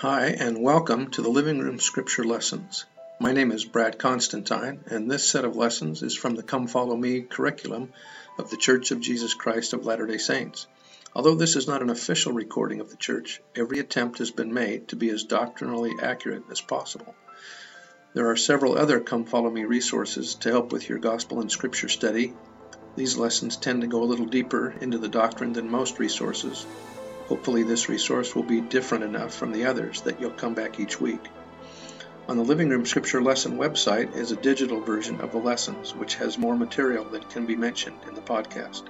Hi, and welcome to the Living Room Scripture Lessons. My name is Brad Constantine, and this set of lessons is from the Come Follow Me curriculum of the Church of Jesus Christ of Latter day Saints. Although this is not an official recording of the Church, every attempt has been made to be as doctrinally accurate as possible. There are several other Come Follow Me resources to help with your Gospel and Scripture study. These lessons tend to go a little deeper into the doctrine than most resources, Hopefully this resource will be different enough from the others that you'll come back each week. On the Living Room Scripture Lesson website is a digital version of the lessons, which has more material than can be mentioned in the podcast.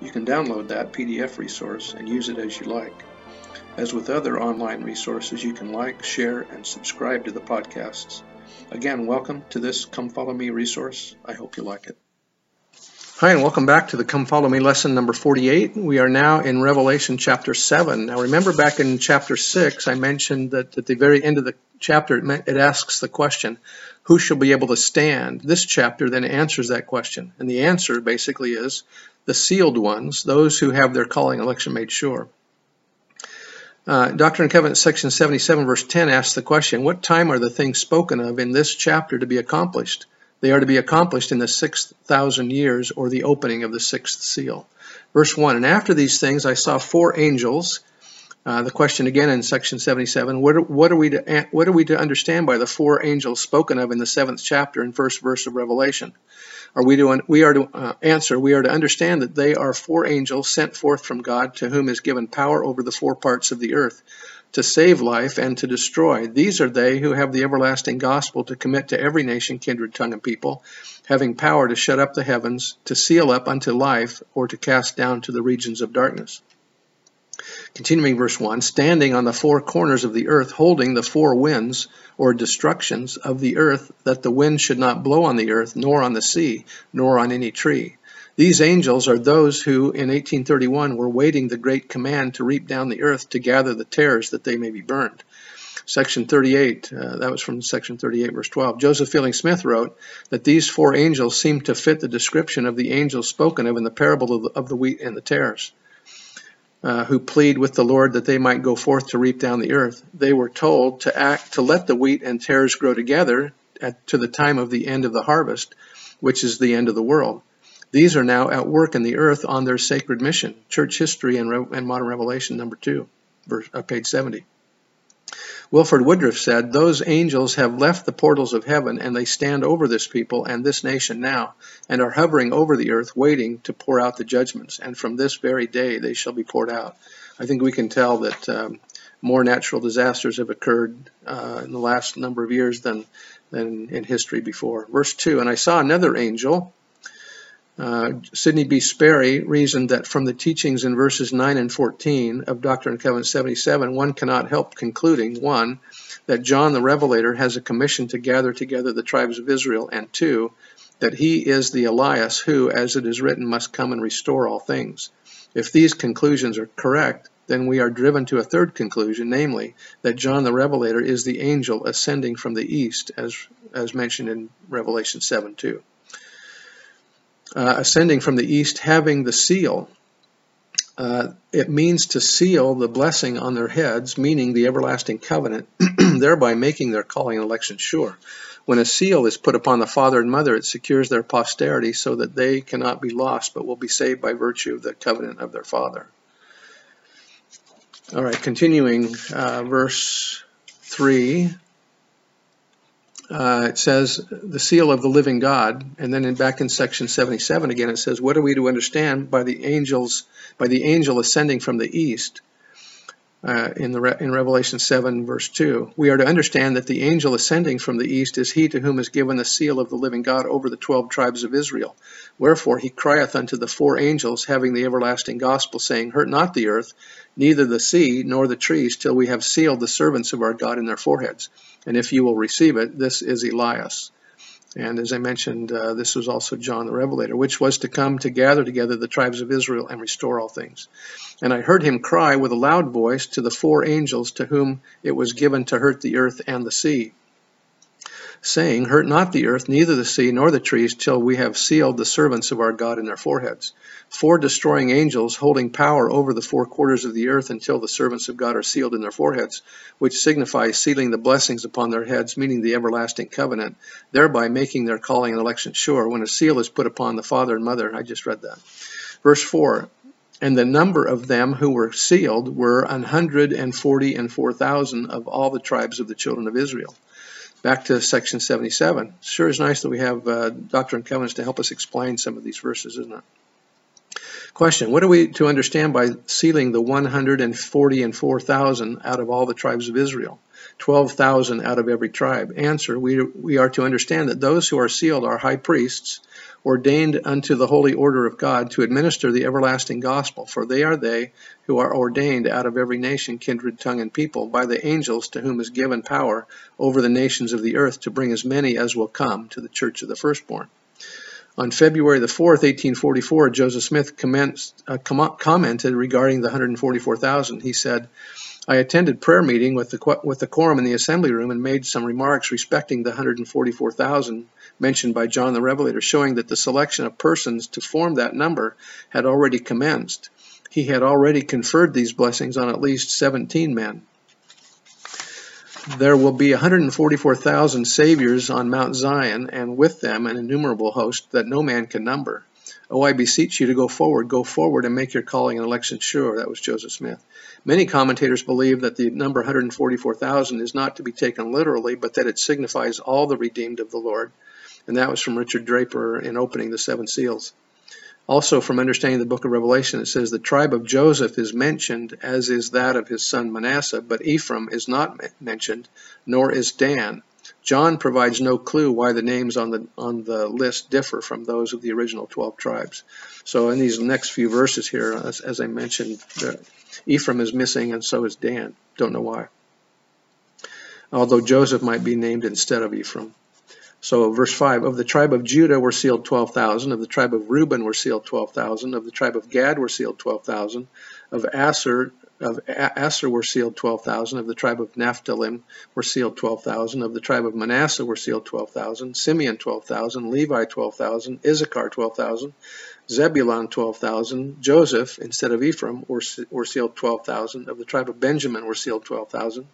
You can download that PDF resource and use it as you like. As with other online resources, you can like, share, and subscribe to the podcasts. Again, welcome to this Come Follow Me resource. I hope you like it. Hi, and welcome back to the Come Follow Me lesson number 48. We are now in Revelation chapter 7. Now, remember back in chapter 6, I mentioned that at the very end of the chapter, it asks the question, Who shall be able to stand? This chapter then answers that question. And the answer basically is the sealed ones, those who have their calling election made sure. Uh, Doctrine and Covenants, section 77, verse 10 asks the question, What time are the things spoken of in this chapter to be accomplished? They are to be accomplished in the sixth thousand years or the opening of the sixth seal. Verse 1 And after these things I saw four angels. Uh, the question again in section 77 what, what, are we to, what are we to understand by the four angels spoken of in the seventh chapter and first verse of Revelation? Are we, to, we are to uh, answer, we are to understand that they are four angels sent forth from God to whom is given power over the four parts of the earth to save life and to destroy. These are they who have the everlasting gospel to commit to every nation, kindred, tongue, and people, having power to shut up the heavens, to seal up unto life, or to cast down to the regions of darkness. Continuing verse 1 standing on the four corners of the earth, holding the four winds or destructions of the earth, that the wind should not blow on the earth, nor on the sea, nor on any tree. These angels are those who, in 1831, were waiting the great command to reap down the earth to gather the tares that they may be burned. Section 38, uh, that was from section 38, verse 12. Joseph Fielding Smith wrote that these four angels seem to fit the description of the angels spoken of in the parable of the, of the wheat and the tares. Uh, who plead with the Lord that they might go forth to reap down the earth. They were told to act to let the wheat and tares grow together at, to the time of the end of the harvest, which is the end of the world. These are now at work in the earth on their sacred mission. Church History and, Re- and Modern Revelation, number two, verse, uh, page 70. Wilford Woodruff said, Those angels have left the portals of heaven, and they stand over this people and this nation now, and are hovering over the earth, waiting to pour out the judgments. And from this very day they shall be poured out. I think we can tell that um, more natural disasters have occurred uh, in the last number of years than, than in history before. Verse 2 And I saw another angel uh, Sidney B. Sperry reasoned that from the teachings in verses 9 and 14 of Doctrine and Covenants 77, one cannot help concluding, one, that John the Revelator has a commission to gather together the tribes of Israel, and two, that he is the Elias who, as it is written, must come and restore all things. If these conclusions are correct, then we are driven to a third conclusion, namely, that John the Revelator is the angel ascending from the east, as, as mentioned in Revelation 7 2 uh, ascending from the east, having the seal. Uh, it means to seal the blessing on their heads, meaning the everlasting covenant, thereby making their calling and election sure. When a seal is put upon the father and mother, it secures their posterity so that they cannot be lost, but will be saved by virtue of the covenant of their father. All right, continuing, uh, verse 3 uh, it says the seal of the living God, and then in, back in section 77 again it says, "What are we to understand by the angels by the angel ascending from the east?" Uh, in the in Revelation 7 verse 2, we are to understand that the angel ascending from the east is he to whom is given the seal of the living God over the twelve tribes of Israel. Wherefore he crieth unto the four angels, having the everlasting gospel, saying, Hurt not the earth, neither the sea, nor the trees, till we have sealed the servants of our God in their foreheads. And if you will receive it, this is Elias. And as I mentioned, uh, this was also John the Revelator, which was to come to gather together the tribes of Israel and restore all things. And I heard him cry with a loud voice to the four angels to whom it was given to hurt the earth and the sea. Saying, Hurt not the earth, neither the sea, nor the trees, till we have sealed the servants of our God in their foreheads. Four destroying angels, holding power over the four quarters of the earth until the servants of God are sealed in their foreheads, which signifies sealing the blessings upon their heads, meaning the everlasting covenant, thereby making their calling and election sure. When a seal is put upon the father and mother, I just read that. Verse 4 and the number of them who were sealed were an hundred and forty and four thousand of all the tribes of the children of Israel. Back to section 77. Sure is nice that we have uh, Doctrine and Covenants to help us explain some of these verses, isn't it? Question What are we to understand by sealing the 140 and 4,000 out of all the tribes of Israel? 12,000 out of every tribe. Answer we, we are to understand that those who are sealed are high priests ordained unto the holy order of God to administer the everlasting gospel, for they are they who are ordained out of every nation, kindred, tongue, and people by the angels to whom is given power over the nations of the earth to bring as many as will come to the church of the firstborn. On February the 4th, 1844, Joseph Smith commenced, uh, com commented regarding the 144,000. He said, I attended prayer meeting with the, with the quorum in the assembly room and made some remarks respecting the 144,000 mentioned by John the Revelator, showing that the selection of persons to form that number had already commenced. He had already conferred these blessings on at least 17 men. There will be 144,000 saviors on Mount Zion, and with them an innumerable host that no man can number. Oh, I beseech you to go forward, go forward and make your calling and election sure. That was Joseph Smith. Many commentators believe that the number 144,000 is not to be taken literally, but that it signifies all the redeemed of the Lord. And that was from Richard Draper in opening the seven seals. Also, from understanding the book of Revelation, it says the tribe of Joseph is mentioned, as is that of his son Manasseh, but Ephraim is not mentioned, nor is Dan. John provides no clue why the names on the on the list differ from those of the original 12 tribes. So in these next few verses here, as, as I mentioned, Ephraim is missing and so is Dan. Don't know why. Although Joseph might be named instead of Ephraim. So verse 5, of the tribe of Judah were sealed 12,000, of the tribe of Reuben were sealed 12,000, of the tribe of Gad were sealed 12,000, of Asher of Asher were sealed 12,000. Of the tribe of Naphtali were sealed 12,000. Of the tribe of Manasseh were sealed 12,000. Simeon 12,000. Levi 12,000. Issachar 12,000. Zebulun 12,000. Joseph, instead of Ephraim, were, were sealed 12,000. Of the tribe of Benjamin were sealed 12,000.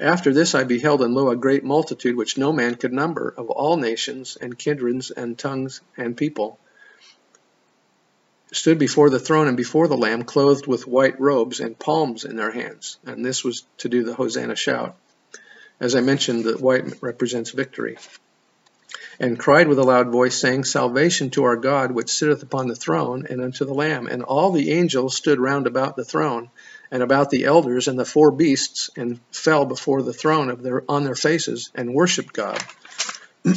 After this I beheld and lo a great multitude which no man could number, of all nations and kindreds and tongues and people stood before the throne and before the Lamb, clothed with white robes and palms in their hands. And this was to do the Hosanna shout. As I mentioned, the white represents victory. And cried with a loud voice, saying, Salvation to our God, which sitteth upon the throne, and unto the Lamb. And all the angels stood round about the throne, and about the elders and the four beasts, and fell before the throne of their, on their faces, and worshipped God.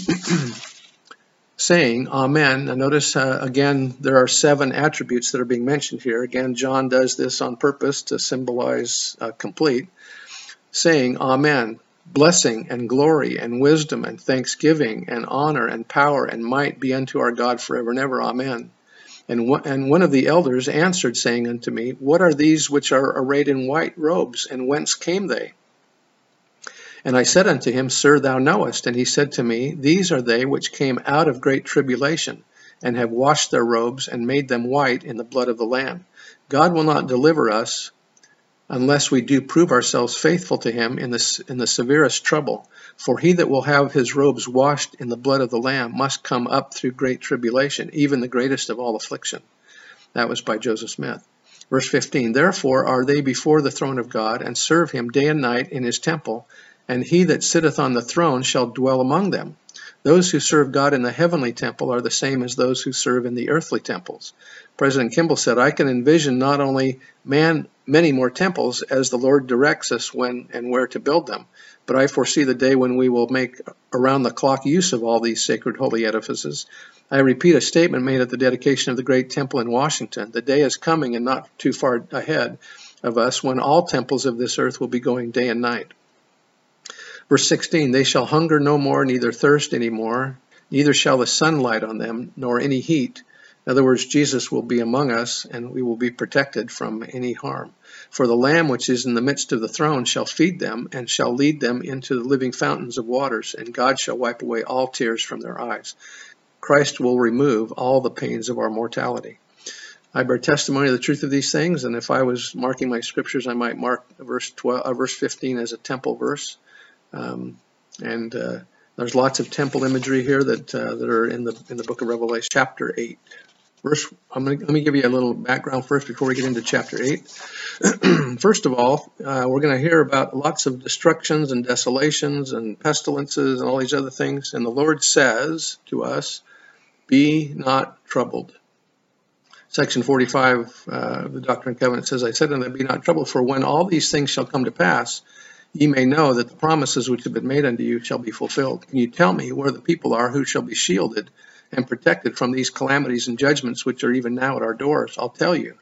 saying Amen. Now notice uh, again there are seven attributes that are being mentioned here. Again, John does this on purpose to symbolize uh, complete, saying Amen. Blessing and glory and wisdom and thanksgiving and honor and power and might be unto our God forever and ever. Amen. And one, of the elders answered, saying unto me, What are these which are arrayed in white robes, and whence came they? And I said unto him, Sir, thou knowest. And he said to me, These are they which came out of great tribulation, and have washed their robes, and made them white in the blood of the Lamb. God will not deliver us unless we do prove ourselves faithful to him in the, in the severest trouble. For he that will have his robes washed in the blood of the Lamb must come up through great tribulation, even the greatest of all affliction. That was by Joseph Smith. Verse 15 Therefore are they before the throne of God, and serve him day and night in his temple and he that sitteth on the throne shall dwell among them. Those who serve God in the heavenly temple are the same as those who serve in the earthly temples. President Kimball said, I can envision not only man many more temples as the Lord directs us when and where to build them, but I foresee the day when we will make around the clock use of all these sacred holy edifices. I repeat a statement made at the dedication of the great temple in Washington. The day is coming and not too far ahead of us when all temples of this earth will be going day and night. Verse 16 They shall hunger no more, neither thirst any more, neither shall the sun light on them, nor any heat. In other words, Jesus will be among us and we will be protected from any harm. For the Lamb which is in the midst of the throne shall feed them and shall lead them into the living fountains of waters, and God shall wipe away all tears from their eyes. Christ will remove all the pains of our mortality. I bear testimony of the truth of these things, and if I was marking my scriptures, I might mark verse 12, uh, verse 15 as a temple verse. Um, and uh, there's lots of temple imagery here that uh, that are in the in the book of Revelation, chapter 8. Verse, I'm to, let me give you a little background first before we get into chapter 8. first of all, uh, we're going to hear about lots of destructions and desolations and pestilences and all these other things. And the Lord says to us, Be not troubled. Section 45 uh, of the Doctrine and Covenant says, I said unto them, Be not troubled, for when all these things shall come to pass, ye may know that the promises which have been made unto you shall be fulfilled. Can you tell me where the people are who shall be shielded and protected from these calamities and judgments which are even now at our doors. I'll tell you,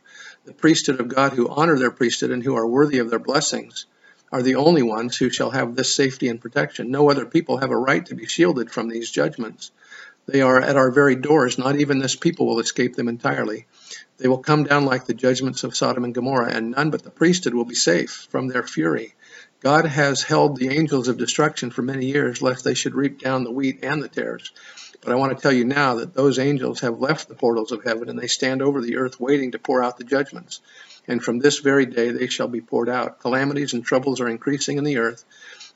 the priesthood of God who honor their priesthood and who are worthy of their blessings are the only ones who shall have this safety and protection. No other people have a right to be shielded from these judgments. They are at our very doors. Not even this people will escape them entirely. They will come down like the judgments of Sodom and Gomorrah, and none but the priesthood will be safe from their fury. God has held the angels of destruction for many years, lest they should reap down the wheat and the tares. But I want to tell you now that those angels have left the portals of heaven and they stand over the earth waiting to pour out the judgments. And from this very day they shall be poured out. Calamities and troubles are increasing in the earth,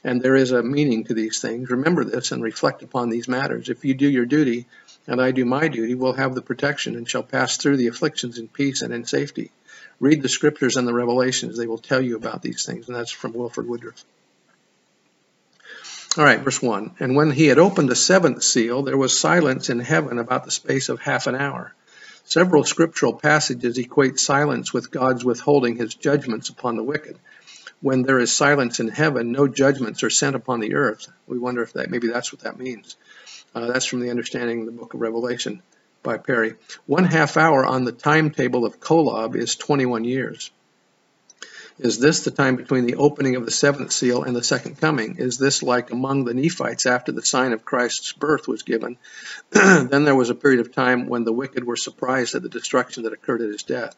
and there is a meaning to these things. Remember this and reflect upon these matters. If you do your duty, and I do my duty, we'll have the protection and shall pass through the afflictions in peace and in safety. Read the scriptures and the revelations. They will tell you about these things. And that's from Wilford Woodruff. All right, verse 1. And when he had opened the seventh seal, there was silence in heaven about the space of half an hour. Several scriptural passages equate silence with God's withholding his judgments upon the wicked. When there is silence in heaven, no judgments are sent upon the earth. We wonder if that maybe that's what that means. Uh, that's from the understanding of the book of Revelation by Parry. One half hour on the timetable of Kolob is 21 years. Is this the time between the opening of the seventh seal and the second coming? Is this like among the Nephites after the sign of Christ's birth was given? then there was a period of time when the wicked were surprised at the destruction that occurred at his death.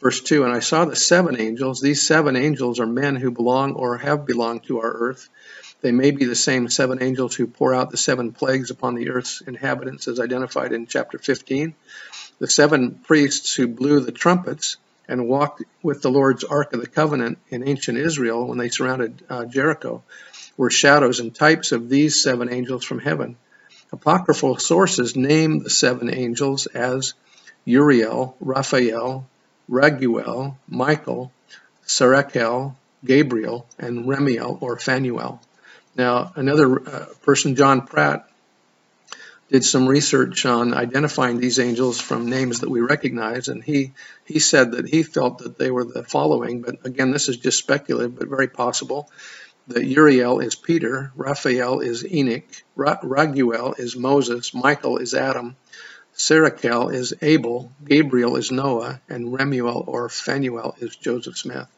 Verse 2 And I saw the seven angels. These seven angels are men who belong or have belonged to our earth. They may be the same seven angels who pour out the seven plagues upon the earth's inhabitants as identified in chapter 15. The seven priests who blew the trumpets and walked with the Lord's Ark of the Covenant in ancient Israel when they surrounded uh, Jericho were shadows and types of these seven angels from heaven. Apocryphal sources name the seven angels as Uriel, Raphael, Raguel, Michael, Sarakel, Gabriel, and Remiel or Phanuel. Now, another uh, person, John Pratt, did some research on identifying these angels from names that we recognize, and he he said that he felt that they were the following. But again, this is just speculative, but very possible. That Uriel is Peter, Raphael is Enoch, Ra- Raguel is Moses, Michael is Adam, Sarakel is Abel, Gabriel is Noah, and Remuel or Phanuel is Joseph Smith.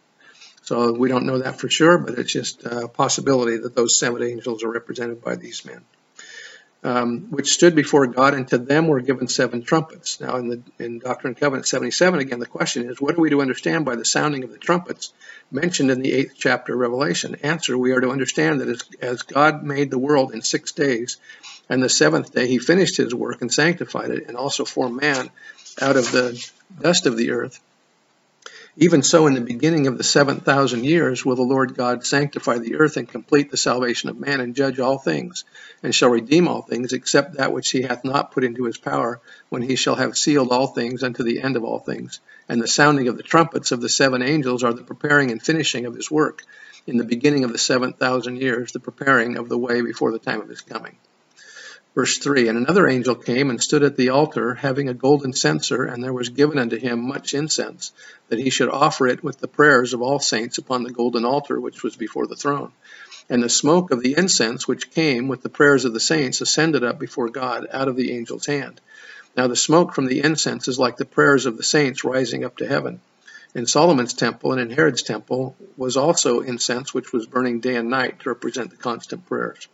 So we don't know that for sure, but it's just a possibility that those seven angels are represented by these men um, which stood before God, and to them were given seven trumpets. Now, in the in Doctrine and Covenant 77, again, the question is, what are we to understand by the sounding of the trumpets mentioned in the eighth chapter of Revelation? Answer: We are to understand that as, as God made the world in six days, and the seventh day He finished His work and sanctified it, and also formed man out of the dust of the earth. Even so, in the beginning of the seven thousand years will the Lord God sanctify the earth and complete the salvation of man and judge all things, and shall redeem all things, except that which he hath not put into his power, when he shall have sealed all things unto the end of all things. And the sounding of the trumpets of the seven angels are the preparing and finishing of his work, in the beginning of the seven thousand years, the preparing of the way before the time of his coming. Verse 3 And another angel came and stood at the altar, having a golden censer, and there was given unto him much incense, that he should offer it with the prayers of all saints upon the golden altar which was before the throne. And the smoke of the incense which came with the prayers of the saints ascended up before God out of the angel's hand. Now the smoke from the incense is like the prayers of the saints rising up to heaven. In Solomon's temple and in Herod's temple was also incense which was burning day and night to represent the constant prayers.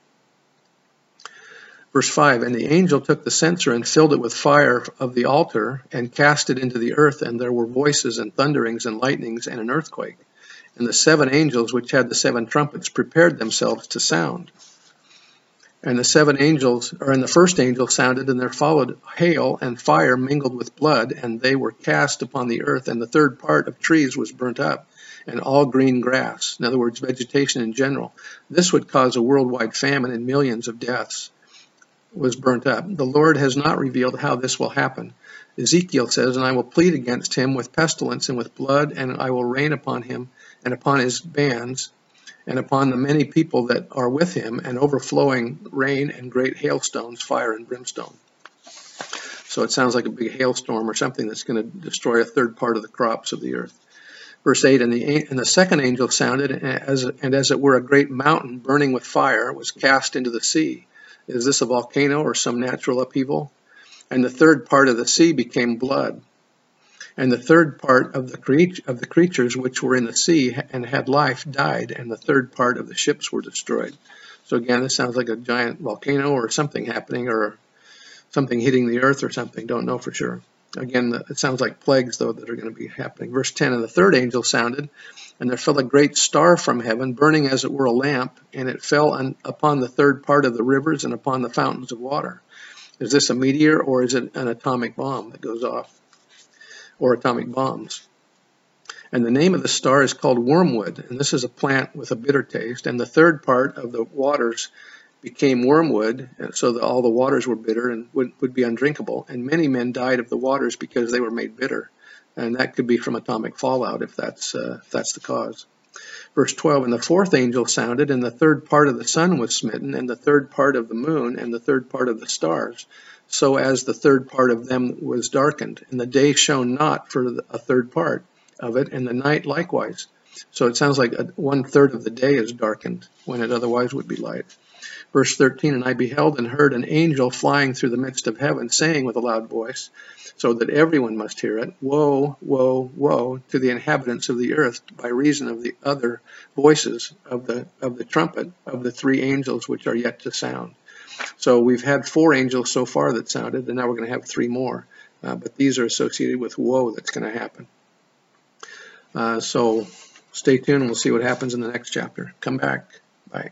Verse 5 And the angel took the censer and filled it with fire of the altar and cast it into the earth, and there were voices and thunderings and lightnings and an earthquake. And the seven angels which had the seven trumpets prepared themselves to sound. And the seven angels, or and the first angel sounded, and there followed hail and fire mingled with blood, and they were cast upon the earth, and the third part of trees was burnt up, and all green grass, in other words, vegetation in general. This would cause a worldwide famine and millions of deaths was burnt up. The Lord has not revealed how this will happen. Ezekiel says, And I will plead against him with pestilence and with blood, and I will rain upon him and upon his bands and upon the many people that are with him, and overflowing rain and great hailstones, fire and brimstone. So it sounds like a big hailstorm or something that's going to destroy a third part of the crops of the earth. Verse 8 And the, and the second angel sounded, and as, and as it were a great mountain burning with fire was cast into the sea. Is this a volcano or some natural upheaval? And the third part of the sea became blood and the third part of the, cre- of the creatures which were in the sea and had life died, and the third part of the ships were destroyed. So again, this sounds like a giant volcano or something happening, or something hitting the earth or something. Don't know for sure. Again, it sounds like plagues, though, that are going to be happening. Verse 10 And the third angel sounded, and there fell a great star from heaven, burning as it were a lamp, and it fell on, upon the third part of the rivers and upon the fountains of water. Is this a meteor or is it an atomic bomb that goes off? or atomic bombs. And the name of the star is called wormwood, and this is a plant with a bitter taste. And the third part of the waters became wormwood, so that all the waters were bitter and would, would be undrinkable. And many men died of the waters because they were made bitter. And that could be from atomic fallout if that's, uh, if that's the cause. Verse 12 And the fourth angel sounded, and the third part of the sun was smitten, and the third part of the moon, and the third part of the stars so as the third part of them was darkened. And the day shone not for a third part of it, and the night likewise. So it sounds like one third of the day is darkened when it otherwise would be light. Verse 13 And I beheld and heard an angel flying through the midst of heaven, saying with a loud voice, so that everyone must hear it Woe, woe, woe to the inhabitants of the earth by reason of the other voices of the, of the trumpet of the three angels which are yet to sound. So we've had four angels so far that sounded, and now we're going to have three more. Uh, but these are associated with woe that's going to happen. Uh, so stay tuned and we'll see what happens in the next chapter. Come back. Bye.